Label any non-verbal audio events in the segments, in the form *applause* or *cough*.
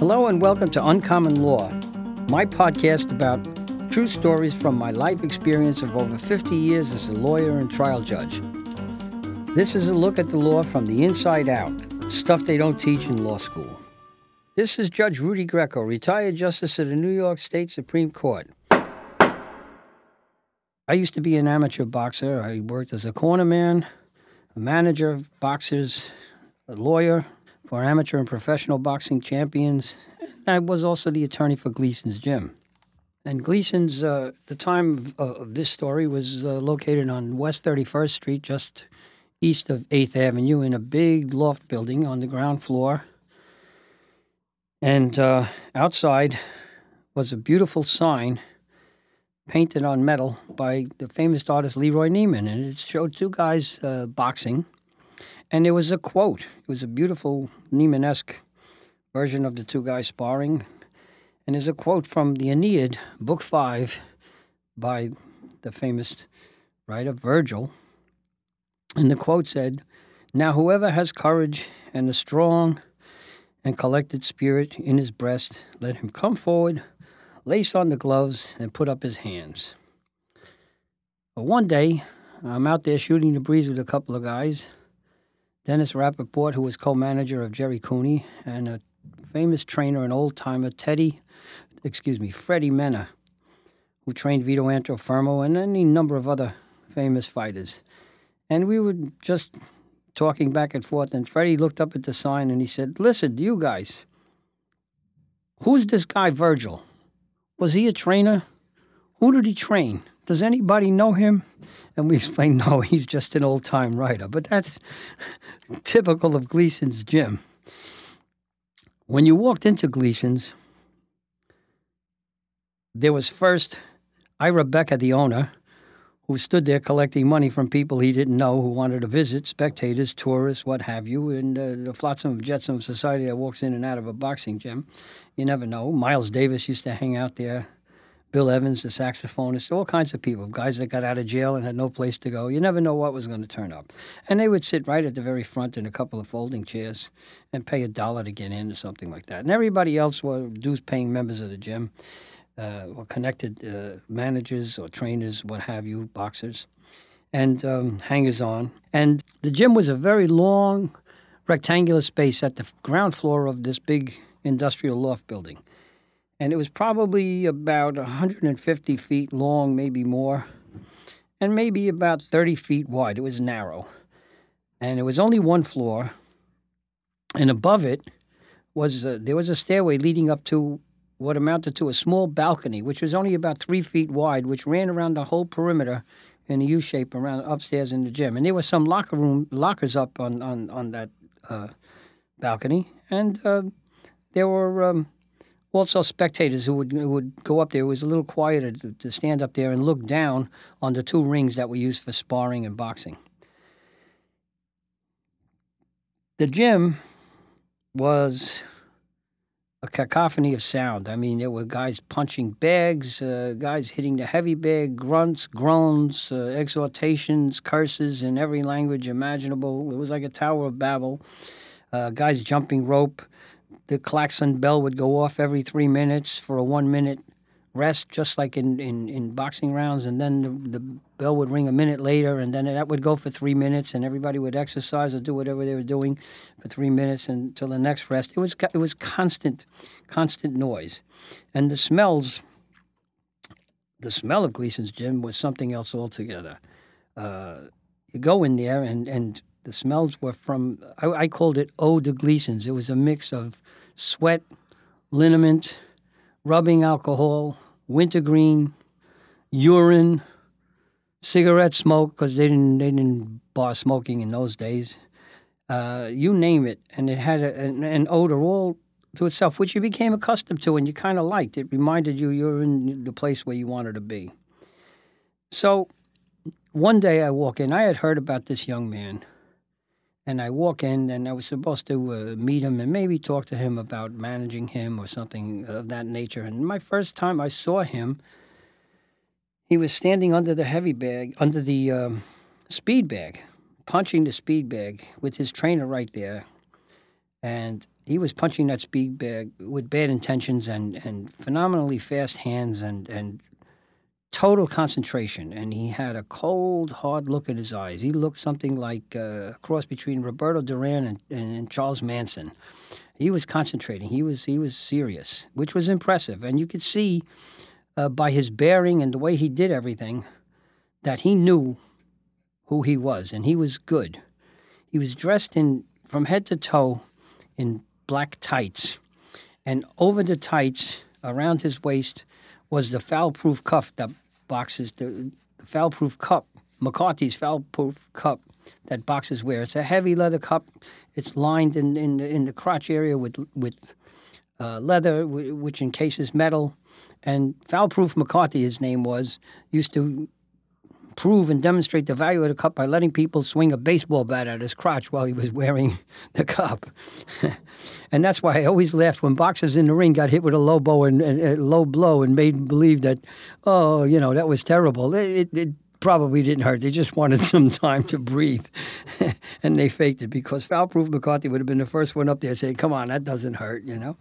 Hello and welcome to Uncommon Law, my podcast about true stories from my life experience of over 50 years as a lawyer and trial judge. This is a look at the law from the inside out, stuff they don't teach in law school. This is Judge Rudy Greco, retired justice of the New York State Supreme Court. I used to be an amateur boxer. I worked as a cornerman, a manager of boxers, a lawyer for amateur and professional boxing champions. I was also the attorney for Gleason's Gym. And Gleason's, uh, the time of, of, this story was uh, located on West 31st Street, just east of 8th Avenue, in a big loft building on the ground floor. And uh, outside was a beautiful sign painted on metal by the famous artist Leroy Neiman, and it showed two guys uh, boxing. And there was a quote. It was a beautiful Neiman-esque version of the two guys sparring. And there's a quote from the Aeneid, Book Five, by the famous writer Virgil. And the quote said, "Now whoever has courage and a strong and collected spirit in his breast, let him come forward." lace on the gloves, and put up his hands. But one day, I'm out there shooting the breeze with a couple of guys. Dennis Rappaport, who was co manager of Jerry Cooney, and a famous trainer, and old timer, Teddy, excuse me, Freddie Mena, who trained Vito Antuofermo and any number of other famous fighters. And we were just talking back and forth, and Freddie looked up at the sign and he said, Listen, you guys, who's this guy Virgil? Was he a trainer? Who did he train? Does anybody know him? And we explained, *laughs* no, he's just an old time writer. But that's *laughs* typical of Gleason's gym. When you walked into Gleason's, there was first Ira Becker, the owner, who stood there collecting money from people he didn't know who wanted to visit, spectators, tourists, what have you, and uh, the flotsam and jetsam of society that walks in and out of a boxing gym. You never know. Miles Davis used to hang out there. Bill Evans, the saxophonist, all kinds of people, guys that got out of jail and had no place to go. You never know what was going to turn up. And they would sit right at the very front in a couple of folding chairs and pay a dollar to get in or something like that. And everybody else were dues paying members of the gym uh, or connected uh, managers or trainers, what have you, boxers, and um, hangers on. And the gym was a very long, rectangular space at the ground floor of this big industrial loft building. And it was probably about 150 feet long, maybe more, and maybe about 30 feet wide. It was narrow. And it was only one floor. And above it was a, there was a stairway leading up to what amounted to a small balcony, which was only about three feet wide, which ran around the whole perimeter in a U shape around upstairs in the gym. And there were some locker room lockers up on on on that uh, balcony, and uh, there were um, also spectators who would who would go up there. It was a little quieter to, to stand up there and look down on the two rings that were used for sparring and boxing. The gym was a cacophony of sound. I mean, there were guys punching bags, uh, guys hitting the heavy bag, grunts, groans, uh, exhortations, curses in every language imaginable. It was like a Tower of Babel. Uh, guys jumping rope. The klaxon bell would go off every three minutes for a one minute rest, just like in, in, in boxing rounds, and then the, the bell would ring a minute later, and then that would go for three minutes, and everybody would exercise or do whatever they were doing for three minutes until the next rest. It was it was constant, constant noise, and the smells. The smell of Gleason's gym was something else altogether. Uh, you go in there, and and the smells were from I, I called it eau de Gleason's. It was a mix of sweat, liniment rubbing alcohol, wintergreen, urine, cigarette smoke because they didn't they didn't bar smoking in those days. Uh, you name it, and it had a, an, an, odor all to itself, which you became accustomed to and you kind of liked. It reminded you you're in the place where you wanted to be. So one day I walk in. I had heard about this young man and I walk in, and I was supposed to uh, meet him and maybe talk to him about managing him or something of that nature. And my first time I saw him, he was standing under the heavy bag, under the um, speed bag, punching the speed bag with his trainer right there. And he was punching that speed bag with bad intentions and, and phenomenally fast hands and, and total concentration. And he had a cold, hard look in his eyes. He looked something like uh, a cross between Roberto Duran and, and, Charles Manson. He was concentrating. He was he was serious, which was impressive. And you could see uh, by his bearing and the way he did everything that he knew who he was, and he was good. He was dressed in from head to toe in black tights, and over the tights, around his waist, was the foul-proof cuff that boxes the, the foul-proof cup, McCarthy's foul-proof cup that boxes wear. It's a heavy leather cup. It's lined in in the, in the crotch area with with uh, leather, which encases metal. And foul-proof McCarthy, his name was, used to prove and demonstrate the value of the cup by letting people swing a baseball bat at his crotch while he was wearing *laughs* the cup. *laughs* and that's why I always laughed when boxers in the ring got hit with a low blow and a low blow and made believe that, oh, you know, that was terrible. It, it, it probably didn't hurt. They just *laughs* wanted some time to breathe. and they faked it because foul-proof McCarthy would have been the first one up there saying, come on, that doesn't hurt, you know.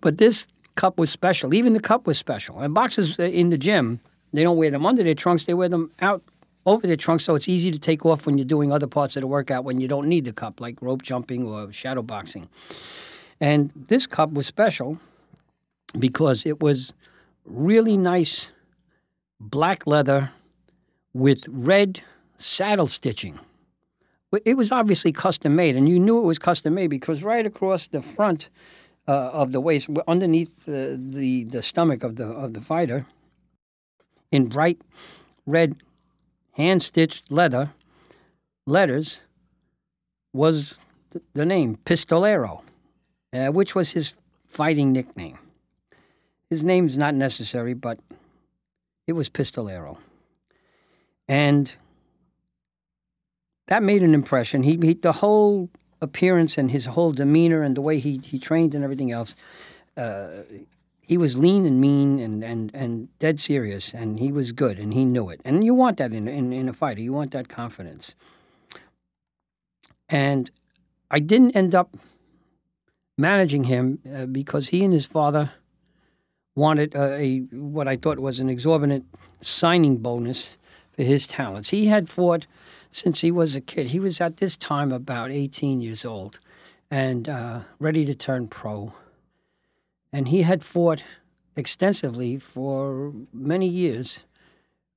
But this cup was special. Even the cup was special. And boxers uh, in the gym – they don't wear them under their trunks, they wear them out over their trunks so it's easy to take off when you're doing other parts of the workout when you don't need the cup, like rope jumping or shadow boxing. And this cup was special because it was really nice black leather with red saddle stitching. It was obviously custom made, and you knew it was custom made because right across the front uh, of the waist, underneath the, the, the stomach of the of the fighter, in bright red hand stitched leather letters was the name Pistolero, uh, which was his fighting nickname. His name's not necessary, but it was Pistolero. And that made an impression. He, he, the whole appearance and his whole demeanor and the way he, he trained and everything else, uh, he was lean and mean and, and, and dead serious, and he was good, and he knew it. And you want that in, in, in a fighter. You want that confidence. And I didn't end up managing him uh, because he and his father wanted a what I thought was an exorbitant signing bonus for his talents. He had fought since he was a kid. He was at this time about 18 years old and uh, ready to turn pro and he had fought extensively for many years,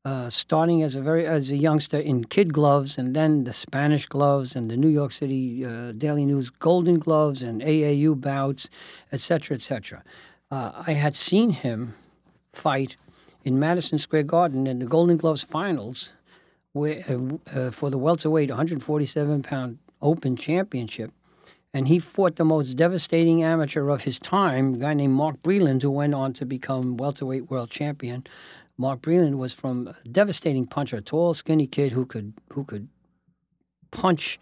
uh, starting as a very as a youngster in kid gloves, and then the Spanish gloves, and the New York City uh, Daily News Golden Gloves, and AAU bouts, etc., etc. Uh, I had seen him fight in Madison Square Garden in the Golden Gloves finals, where uh, uh, for the welterweight 147 pound Open Championship and he fought the most devastating amateur of his time, a guy named Mark Breland, who went on to become welterweight world champion. Mark Breland was from a devastating puncher, a tall, skinny kid who could who could punch.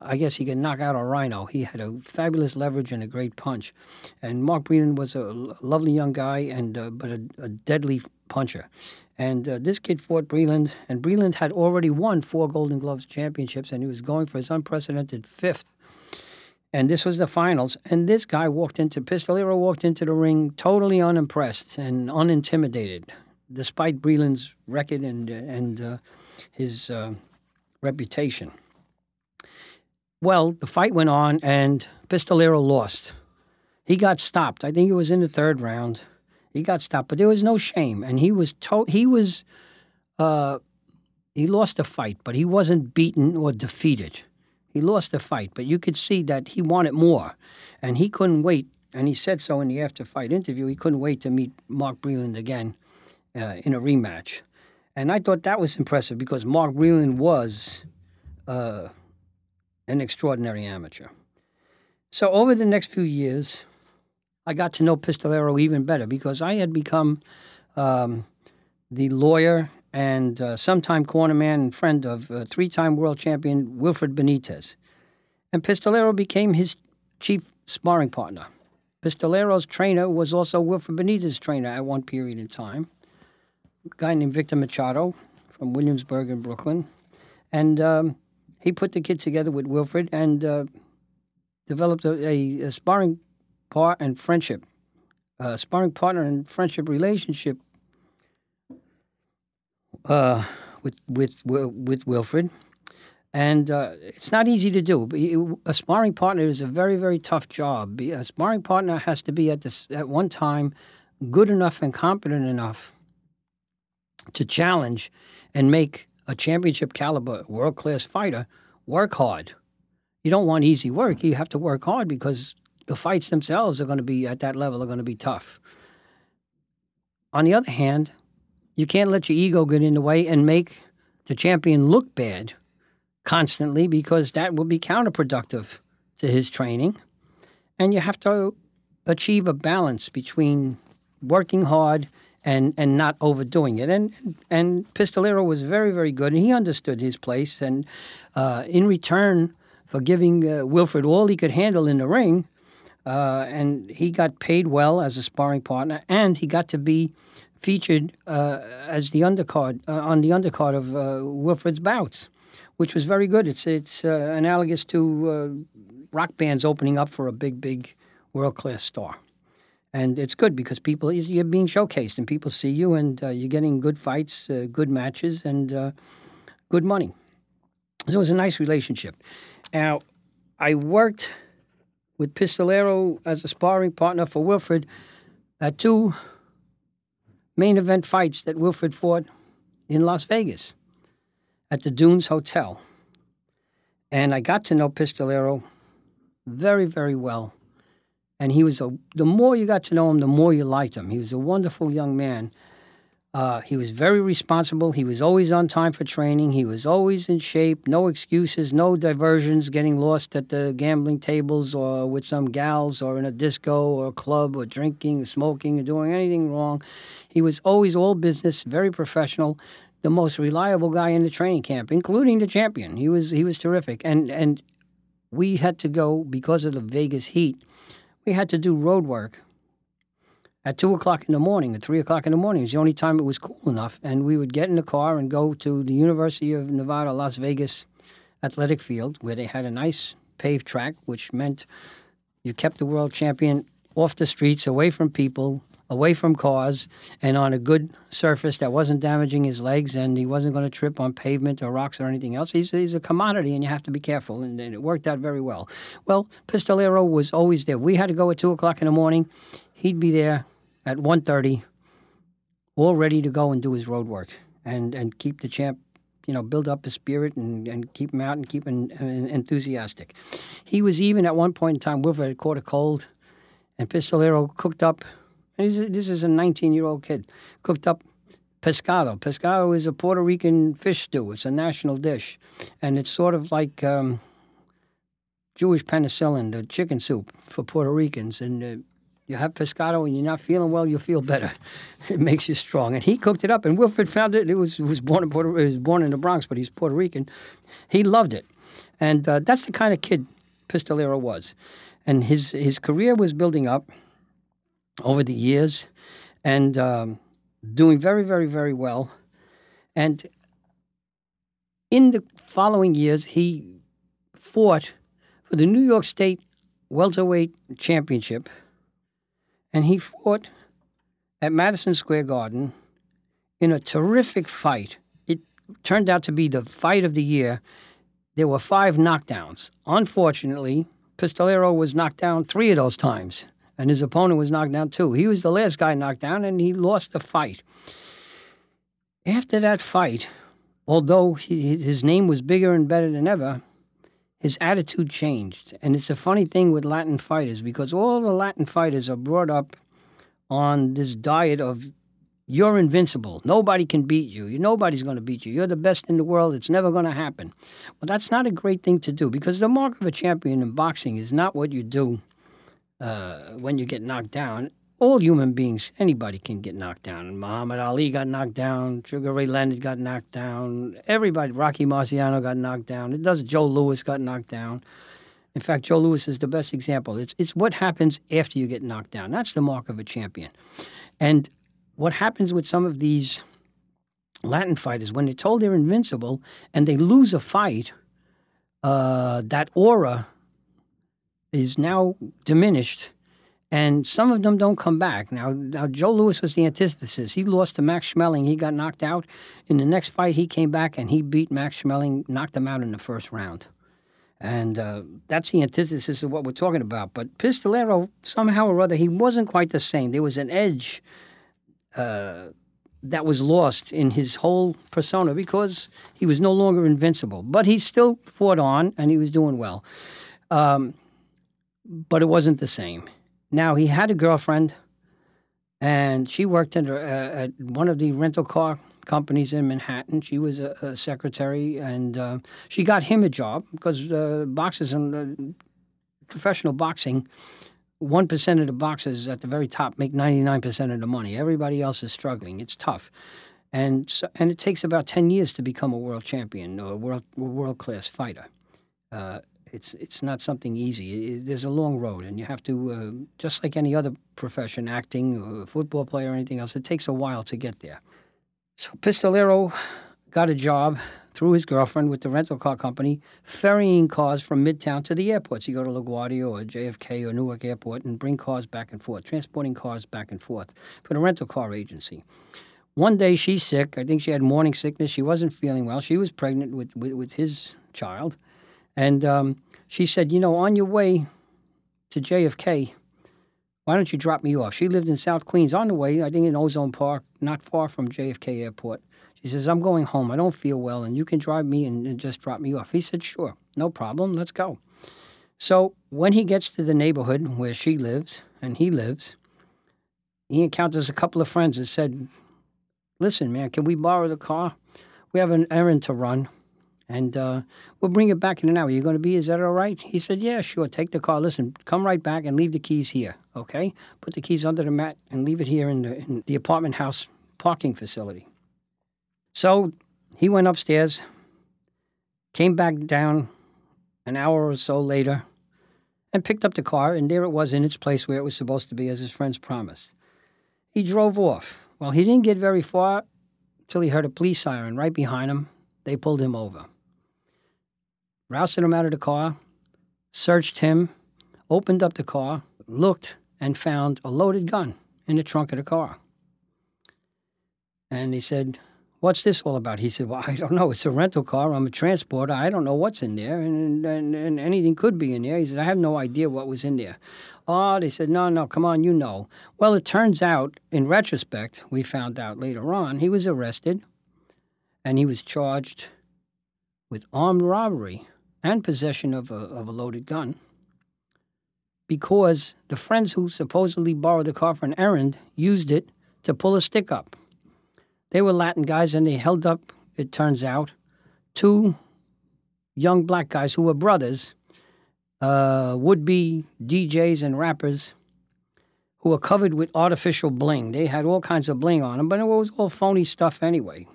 I guess he could knock out a rhino. He had a fabulous leverage and a great punch. And Mark Breland was a lovely young guy, and uh, but a, a, deadly puncher. And uh, this kid fought Breland, and Breland had already won four Golden Gloves championships, and he was going for his unprecedented fifth and this was the finals. And this guy walked into Pistolero walked into the ring totally unimpressed and unintimidated, despite Breland's record and and uh, his uh, reputation. Well, the fight went on, and Pistolero lost. He got stopped. I think it was in the third round. He got stopped, but there was no shame, and he was to- he was uh, he lost the fight, but he wasn't beaten or defeated. He lost the fight, but you could see that he wanted more, and he couldn't wait. And he said so in the after fight interview. He couldn't wait to meet Mark Breland again uh, in a rematch. And I thought that was impressive because Mark Breland was uh, an extraordinary amateur. So over the next few years, I got to know Pistolero even better because I had become um, the lawyer and uh, sometime cornerman and friend of uh, three time world champion Wilfred Benitez. And Pistolero became his chief sparring partner. Pistolero's trainer was also Wilfred Benitez's trainer at one period in time, a guy named Victor Machado from Williamsburg in Brooklyn. And um, he put the kid together with Wilfred and uh, developed a, a, a, sparring part and friendship, uh, sparring partner and friendship relationship uh, with with with Wilfred, and uh, it's not easy to do. A sparring partner is a very very tough job. A sparring partner has to be at this at one time good enough and competent enough to challenge and make a championship caliber world class fighter work hard. You don't want easy work. You have to work hard because the fights themselves are going to be at that level are going to be tough. On the other hand, you can't let your ego get in the way and make the champion look bad constantly because that will be counterproductive to his training. And you have to achieve a balance between working hard and, and not overdoing it. And and Pistolero was very, very good, and he understood his place. And uh, in return for giving uh, Wilfred all he could handle in the ring, uh, and he got paid well as a sparring partner, and he got to be featured uh, as the undercard uh, on the undercard of uh, Wilfred's bouts, which was very good. It's it's uh, analogous to uh, rock bands opening up for a big, big world class star, and it's good because people you're being showcased and people see you and uh, you're getting good fights, good matches, and good money. So it was a nice relationship. Now, I worked with Pistolero as a sparring partner for Wilfred at two main event fights that Wilfred fought in Las Vegas at the Dunes Hotel. And I got to know Pistolero very, very well. And he was a, the more you got to know him, the more you liked him. He was a wonderful young man. Uh, he was very responsible. He was always on time for training. He was always in shape. No excuses, no diversions, getting lost at the gambling tables or with some gals or in a disco or a club or drinking smoking or doing anything wrong. He was always all business, very professional, the most reliable guy in the training camp, including the champion. He was he was terrific. And and we had to go because of the Vegas heat. We had to do road work at two o'clock in the morning, at three o'clock in the morning. It was the only time it was cool enough. And we would get in the car and go to the University of Nevada, Las Vegas athletic field, where they had a nice paved track, which meant you kept the world champion off the streets, away from people, away from cars and on a good surface that wasn't damaging his legs and he wasn't going to trip on pavement or rocks or anything else. He's, he's a commodity and you have to be careful, and, and it worked out very well. Well, Pistolero was always there. We had to go at 2 o'clock in the morning. He'd be there at 1.30, all ready to go and do his road work and, and keep the champ you know, build up his spirit and, and keep him out and keep him enthusiastic. He was even at one point in time, Wilfred had caught a cold, and Pistolero cooked up and this is a 19 year old kid. Cooked up pescado. Pescado is a Puerto Rican fish stew. It's a national dish. And it's sort of like um, Jewish penicillin, the chicken soup for Puerto Ricans. And uh, you have pescado and you're not feeling well, you'll feel better. *laughs* It makes you strong. And he cooked it up. And Wilfred found it. It was, was born in Puerto, he was born in the Bronx, but he's Puerto Rican. He loved it. And uh, that's the kind of kid Pistolero was. And his, his career was building up over the years and um, doing very, very, very well. And in the following years, he fought for the New York State Welterweight Championship, and he fought at Madison Square Garden in a terrific fight. It turned out to be the fight of the year. There were five knockdowns. Unfortunately, Pistolero was knocked down three of those times and his opponent was knocked down too. He was the last guy knocked down, and he lost the fight. After that fight, although he, his name was bigger and better than ever, his attitude changed. And it's a funny thing with Latin fighters because all the Latin fighters are brought up on this diet of you're invincible. Nobody can beat you. Nobody's going to beat you. You're the best in the world. It's never going to happen. Well, that's not a great thing to do because the mark of a champion in boxing is not what you do uh, when you get knocked down, all human beings, anybody can get knocked down. Muhammad Ali got knocked down. Sugar Ray Leonard got knocked down. Everybody, Rocky Marciano got knocked down. It does. Joe Louis got knocked down. In fact, Joe Louis is the best example. It's it's what happens after you get knocked down. That's the mark of a champion. And what happens with some of these Latin fighters when they're told they're invincible and they lose a fight, uh, that aura is now diminished And some of them don't come back. Now, now Joe Louis was the antithesis. He lost to Max Schmeling. He got knocked out. In the next fight, he came back and he beat Max Schmeling, knocked him out in the first round. And uh, that's the antithesis of what we're talking about. But Pistolero, somehow or other, he wasn't quite the same. There was an edge uh, that was lost in his whole persona because he was no longer invincible. But he still fought on and he was doing well. Um, but it wasn't the same. Now, he had a girlfriend, and she worked at, uh, at one of the rental car companies in Manhattan. She was a, a secretary, and uh, she got him a job because uh, boxes and professional boxing, one percent of the boxers at the very top make ninety nine percent of the money. Everybody else is struggling. It's tough, and so, and it takes about ten years to become a world champion or a world world class fighter. Uh, it's it's not something easy. It, there's a long road, and you have to uh, just like any other profession, acting, or football player, or anything else. It takes a while to get there. So Pistolero got a job through his girlfriend with the rental car company, ferrying cars from Midtown to the airports. You go to LaGuardia or JFK or Newark Airport and bring cars back and forth, transporting cars back and forth for the rental car agency. One day she's sick. I think she had morning sickness. She wasn't feeling well. She was pregnant with, with, with his child. And um, she said, You know, on your way to JFK, why don't you drop me off? She lived in South Queens on the way, I think in Ozone Park, not far from JFK Airport. She says, I'm going home. I don't feel well, and you can drive me and, and just drop me off. He said, Sure, no problem. Let's go. So when he gets to the neighborhood where she lives and he lives, he encounters a couple of friends and said, Listen, man, can we borrow the car? We have an errand to run and uh, we'll bring it back in an hour. You're going to be, is that all right? He said, yeah, sure. Take the car. Listen, come right back and leave the keys here, okay? Put the keys under the mat and leave it here in the, in the apartment house parking facility. So he went upstairs, came back down an hour or so later, and picked up the car, and there it was in its place where it was supposed to be, as his friends promised. He drove off. Well, he didn't get very far till he heard a police siren right behind him. They pulled him over rousted him out of the car, searched him, opened up the car, looked, and found a loaded gun in the trunk of the car. And he said, What's this all about? He said, Well, I don't know. It's a rental car. I'm a transporter. I don't know what's in there. And, and, and anything could be in there. He said, I have no idea what was in there. Oh, they said, No, no, come on, you know. Well, it turns out, in retrospect, we found out later on, he was arrested and he was charged with armed robbery and possession of a, of a loaded gun because the friends who supposedly borrowed the car for an errand used it to pull a stick up. They were Latin guys and they held up, it turns out, two young black guys who were brothers, uh, would be DJs and rappers who were covered with artificial bling. They had all kinds of bling on them, but it was all phony stuff anyway.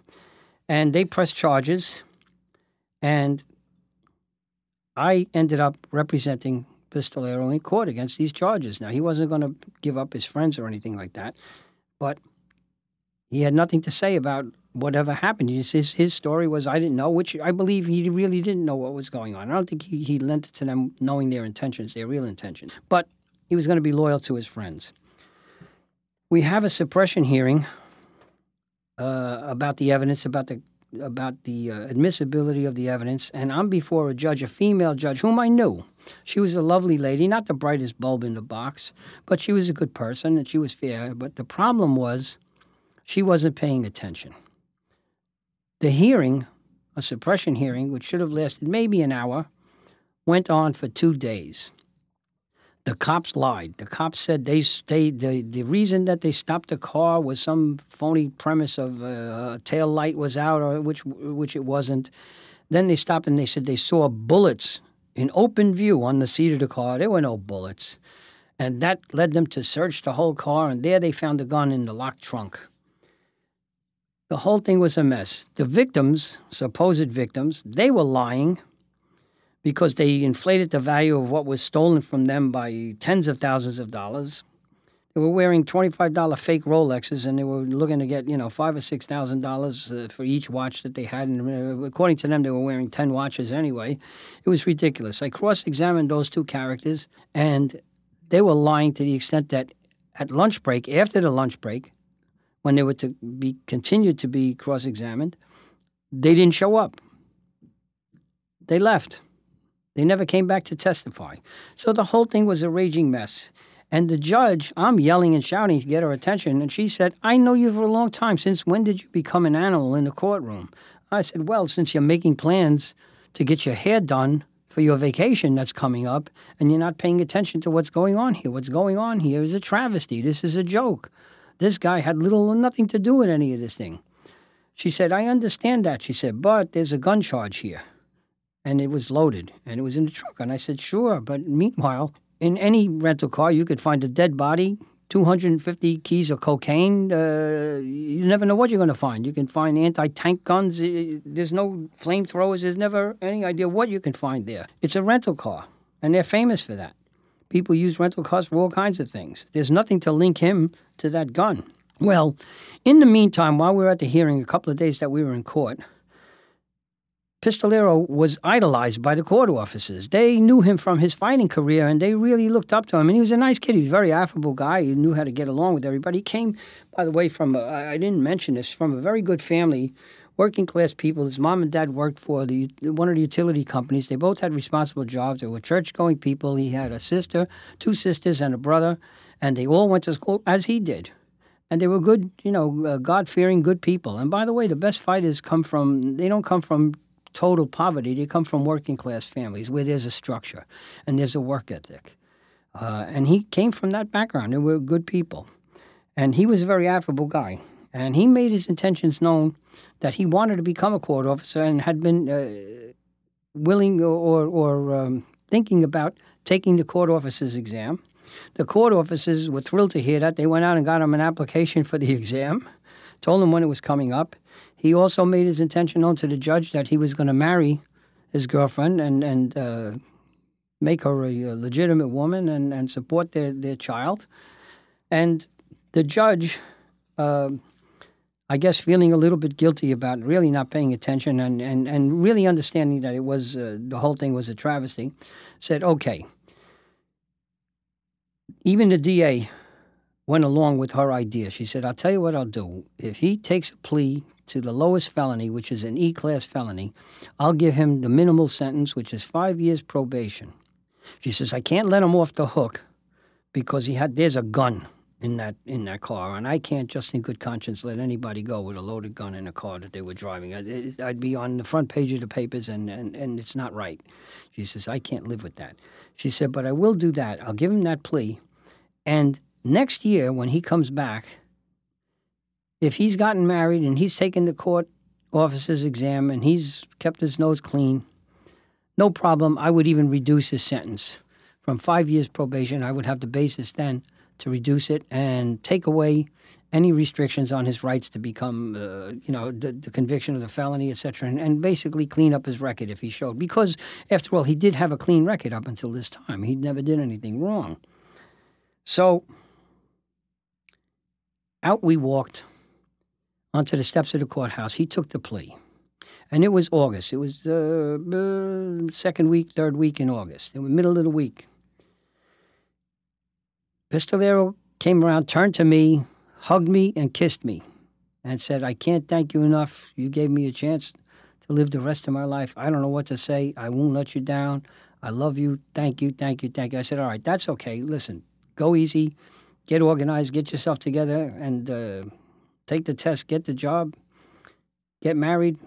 And they pressed charges, and I ended up representing Pistolero in court against these charges. Now, he wasn't going to give up his friends or anything like that, but he had nothing to say about whatever happened. His, his his story was, I didn't know, which I believe he really didn't know what was going on. I don't think he, he lent it to them knowing their intentions, their real intentions. But he was going to be loyal to his friends. We have a suppression hearing uh, about the evidence, about the about the uh, admissibility of the evidence, and I'm before a judge, a female judge, whom I knew. She was a lovely lady, not the brightest bulb in the box, but she was a good person and she was fair. But the problem was she wasn't paying attention. The hearing, a suppression hearing, which should have lasted maybe an hour, went on for two days the cops lied. The cops said they, they the, the reason that they stopped the car was some phony premise of uh, a tail light was out, or which which it wasn't. Then they stopped and they said they saw bullets in open view on the seat of the car. There were no bullets, and that led them to search the whole car. And there they found the gun in the locked trunk. The whole thing was a mess. The victims, supposed victims, they were lying because they inflated the value of what was stolen from them by tens of thousands of dollars. They were wearing twenty-five dollar fake Rolexes, and they were looking to get you know five or six thousand uh, dollars for each watch that they had. And uh, according to them, they were wearing ten watches anyway. It was ridiculous. I cross-examined those two characters, and they were lying to the extent that at lunch break, after the lunch break, when they were to be continued to be cross examined, they didn't show up. They left. They never came back to testify. So the whole thing was a raging mess. And the judge, I'm yelling and shouting to get her attention, and she said, I know you for a long time. Since when did you become an animal in the courtroom? I said, Well, since you're making plans to get your hair done for your vacation that's coming up, and you're not paying attention to what's going on here. What's going on here is a travesty. This is a joke. This guy had little or nothing to do with any of this thing. She said, I understand that. She said, but there's a gun charge here. And it was loaded and it was in the trunk. And I said, sure. But meanwhile, in any rental car, you could find a dead body, 250 keys of cocaine. Uh, you never know what you're going to find. You can find anti tank guns. There's no flamethrowers. There's never any idea what you can find there. It's a rental car, and they're famous for that. People use rental cars for all kinds of things. There's nothing to link him to that gun. Well, in the meantime, while we were at the hearing, a couple of days that we were in court, Pistolero was idolized by the court officers. They knew him from his fighting career and they really looked up to him. And he was a nice kid. He was a very affable guy. He knew how to get along with everybody. He came, by the way, from, a, I didn't mention this, from a very good family, working class people. His mom and dad worked for the one of the utility companies. They both had responsible jobs. They were church going people. He had a sister, two sisters, and a brother. And they all went to school as he did and they were good, you know, uh, God fearing, good people. And by the way, the best fighters come from, they don't come from total poverty. They come from working class families where there's a structure and there's a work ethic. Uh, and he came from that background. They were good people. And he was a very affable guy. And he made his intentions known that he wanted to become a court officer and had been uh, willing or, or um, thinking about taking the court officer's exam. The court officers were thrilled to hear that. They went out and got him an application for the *laughs* exam, told him when it was coming up. He also made his intention known to the judge that he was going to marry his girlfriend and and uh, make her a, a, legitimate woman and, and support their, their child. And the judge, uh, I guess, feeling a little bit guilty about really not paying attention and, and, and really understanding that it was uh, the whole thing was a travesty, said, okay. Even the DA went along with her idea. She said, I'll tell you what I'll do. If he takes a plea to the lowest felony, which is an E class felony, I'll give him the minimal sentence, which is five years probation. She says, I can't let him off the hook because he had there's a gun in that in that car, and I can't just in good conscience let anybody go with a loaded gun in a car that they were driving. I'd, I'd be on the front page of the papers, and, and and it's not right. She says I can't live with that. She said, but I will do that. I'll give him that plea, and next year when he comes back, if he's gotten married and he's taken the court officer's exam and he's kept his nose clean, no problem. I would even reduce his sentence from five years probation. I would have the basis then to reduce it and take away any restrictions on his rights to become, uh, you know, the, the, conviction of the felony, etc., and, and, basically clean up his record if he showed. Because, after all, he did have a clean record up until this time. He never did anything wrong. So, out we walked onto the steps of the courthouse. He took the plea. And it was August. It was the uh, second week, third week in August. In the middle of the week. Pistolero came around, turned to me, hugged me, and kissed me, and said, I can't thank you enough. You gave me a chance to live the rest of my life. I don't know what to say. I won't let you down. I love you. Thank you, thank you, thank you. I said, All right, that's okay. Listen, go easy, get organized, get yourself together, and uh, take the test, get the job, get married,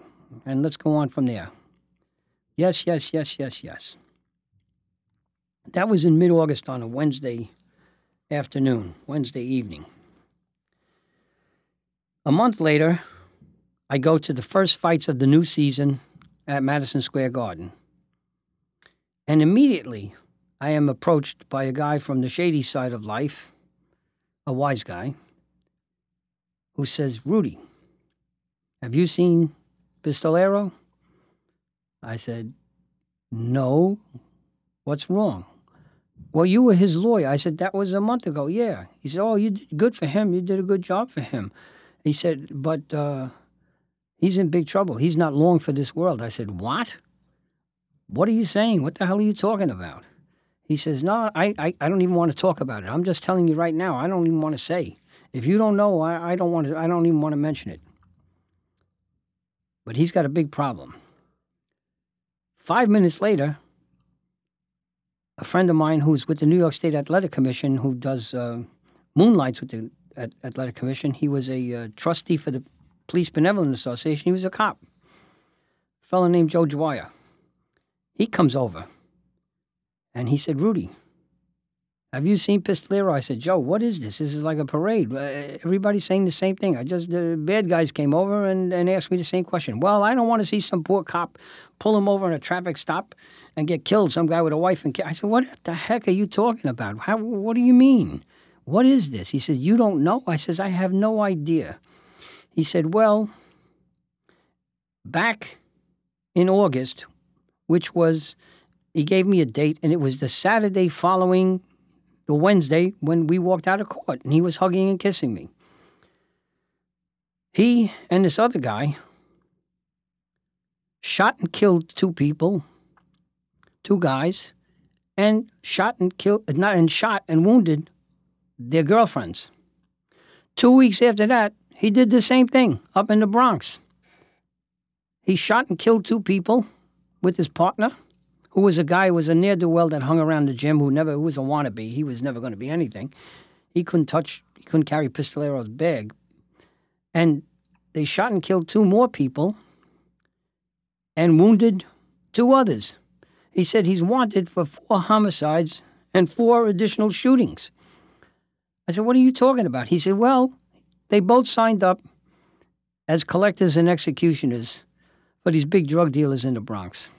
and let's go on from there. Yes, yes, yes, yes, yes. That was in mid August on a Wednesday afternoon, Wednesday evening. A month later, I go to the first fights of the new season at Madison Square Garden. And immediately, I am approached by a guy from the shady side of life, a wise guy, who says, Rudy, have you seen Pistolero? I said, No. What's wrong? Well, you were his lawyer. I said, That was a month ago. Yeah. He said, Oh, you did good for him. You did a good job for him. He said, But uh, he's in big trouble. He's not long for this world. I said, What? What are you saying? What the hell are you talking about? He says, No, I, I, I don't even want to talk about it. I'm just telling you right now, I don't even want to say. If you don't know, I, I don't want to I don't even want to mention it. But he's got a big problem. Five minutes later, a friend of mine who's with the New York State Athletic Commission, who does uh, moonlights with the Athletic Commission, he was a uh, trustee for the Police Benevolent Association. He was a cop. A fellow named Joe Dwyer. He comes over and he said, Rudy, have you seen Pistolero? I said, Joe, what is this? This is like a parade. Uh, everybody's saying the same thing. I just, the bad guys came over and, and asked me the same question. Well, I don't want to see some poor cop pull him over in a traffic stop and get killed, some guy with a wife and kid. I said, what the heck are you talking about? How, what do you mean? What is this? He said, you don't know? I says, I have no idea. He said, well, back in August, which was, he gave me a date, and it was the Saturday following the Wednesday when we walked out of court, and he was hugging and kissing me. He and this other guy shot and killed two people, two guys, and shot and killed, not and shot and wounded their girlfriends. Two weeks after that, he did the same thing up in the Bronx. He shot and killed two people with his partner who was a guy who was a ne'er do well that hung around the gym, who never who was a wannabe. He was never going to be anything. He couldn't touch, he couldn't carry Pistolero's bag. And they shot and killed two more people and wounded two others. He said he's wanted for four homicides and four additional shootings. I said, What are you talking about? He said, Well, they both signed up as collectors and executioners for these big drug dealers in the Bronx.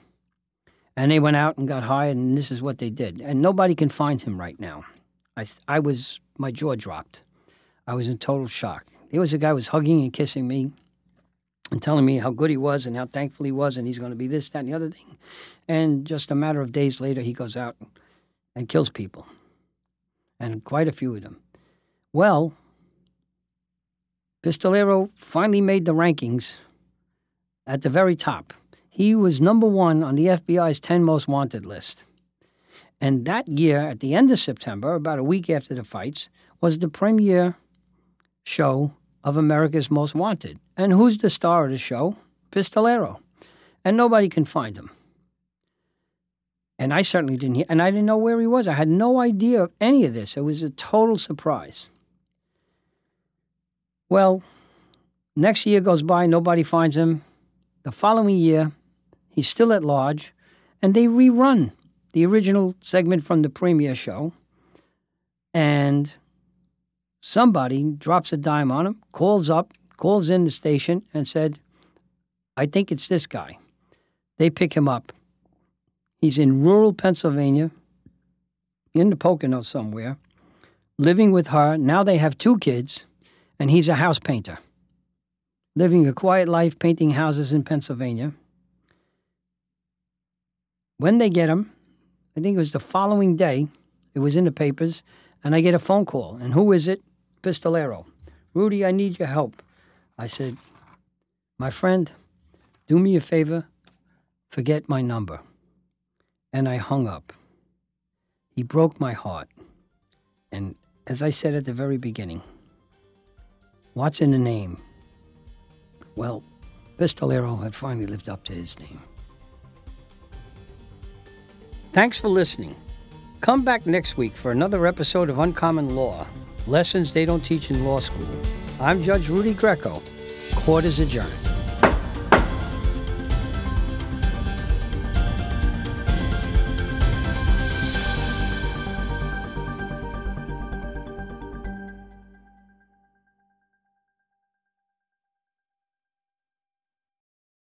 And they went out and got high, and this is what they did. And nobody can find him right now. I, I was, my jaw dropped. I was in total shock. There was a guy who was hugging and kissing me and telling me how good he was and how thankful he was, and he's going to be this, that, and the other thing. And just a matter of days later, he goes out and kills people, and quite a few of them. Well, Pistolero finally made the rankings at the very top. He was number one on the FBI's 10 most wanted list. And that year, at the end of September, about a week after the fights, was the premiere show of America's Most Wanted. And who's the star of the show? Pistolero. And nobody can find him. And I certainly didn't hear, and I didn't know where he was. I had no idea of any of this. It was a total surprise. Well, next year goes by, nobody finds him. The following year, He's still at large, and they rerun the original segment from the premiere show. And somebody drops a dime on him, calls up, calls in the station, and said, I think it's this guy. They pick him up. He's in rural Pennsylvania, in the Poconos somewhere, living with her. Now they have two kids, and he's a house painter, living a quiet life painting houses in Pennsylvania. When they get him, I think it was the following day, it was in the papers, and I get a phone call. And who is it? Pistolero. Rudy, I need your help. I said, My friend, do me a favor, forget my number. And I hung up. He broke my heart. And as I said at the very beginning, what's in the name? Well, Pistolero had finally lived up to his name. Thanks for listening. Come back next week for another episode of Uncommon Law Lessons They Don't Teach in Law School. I'm Judge Rudy Greco. Court is adjourned.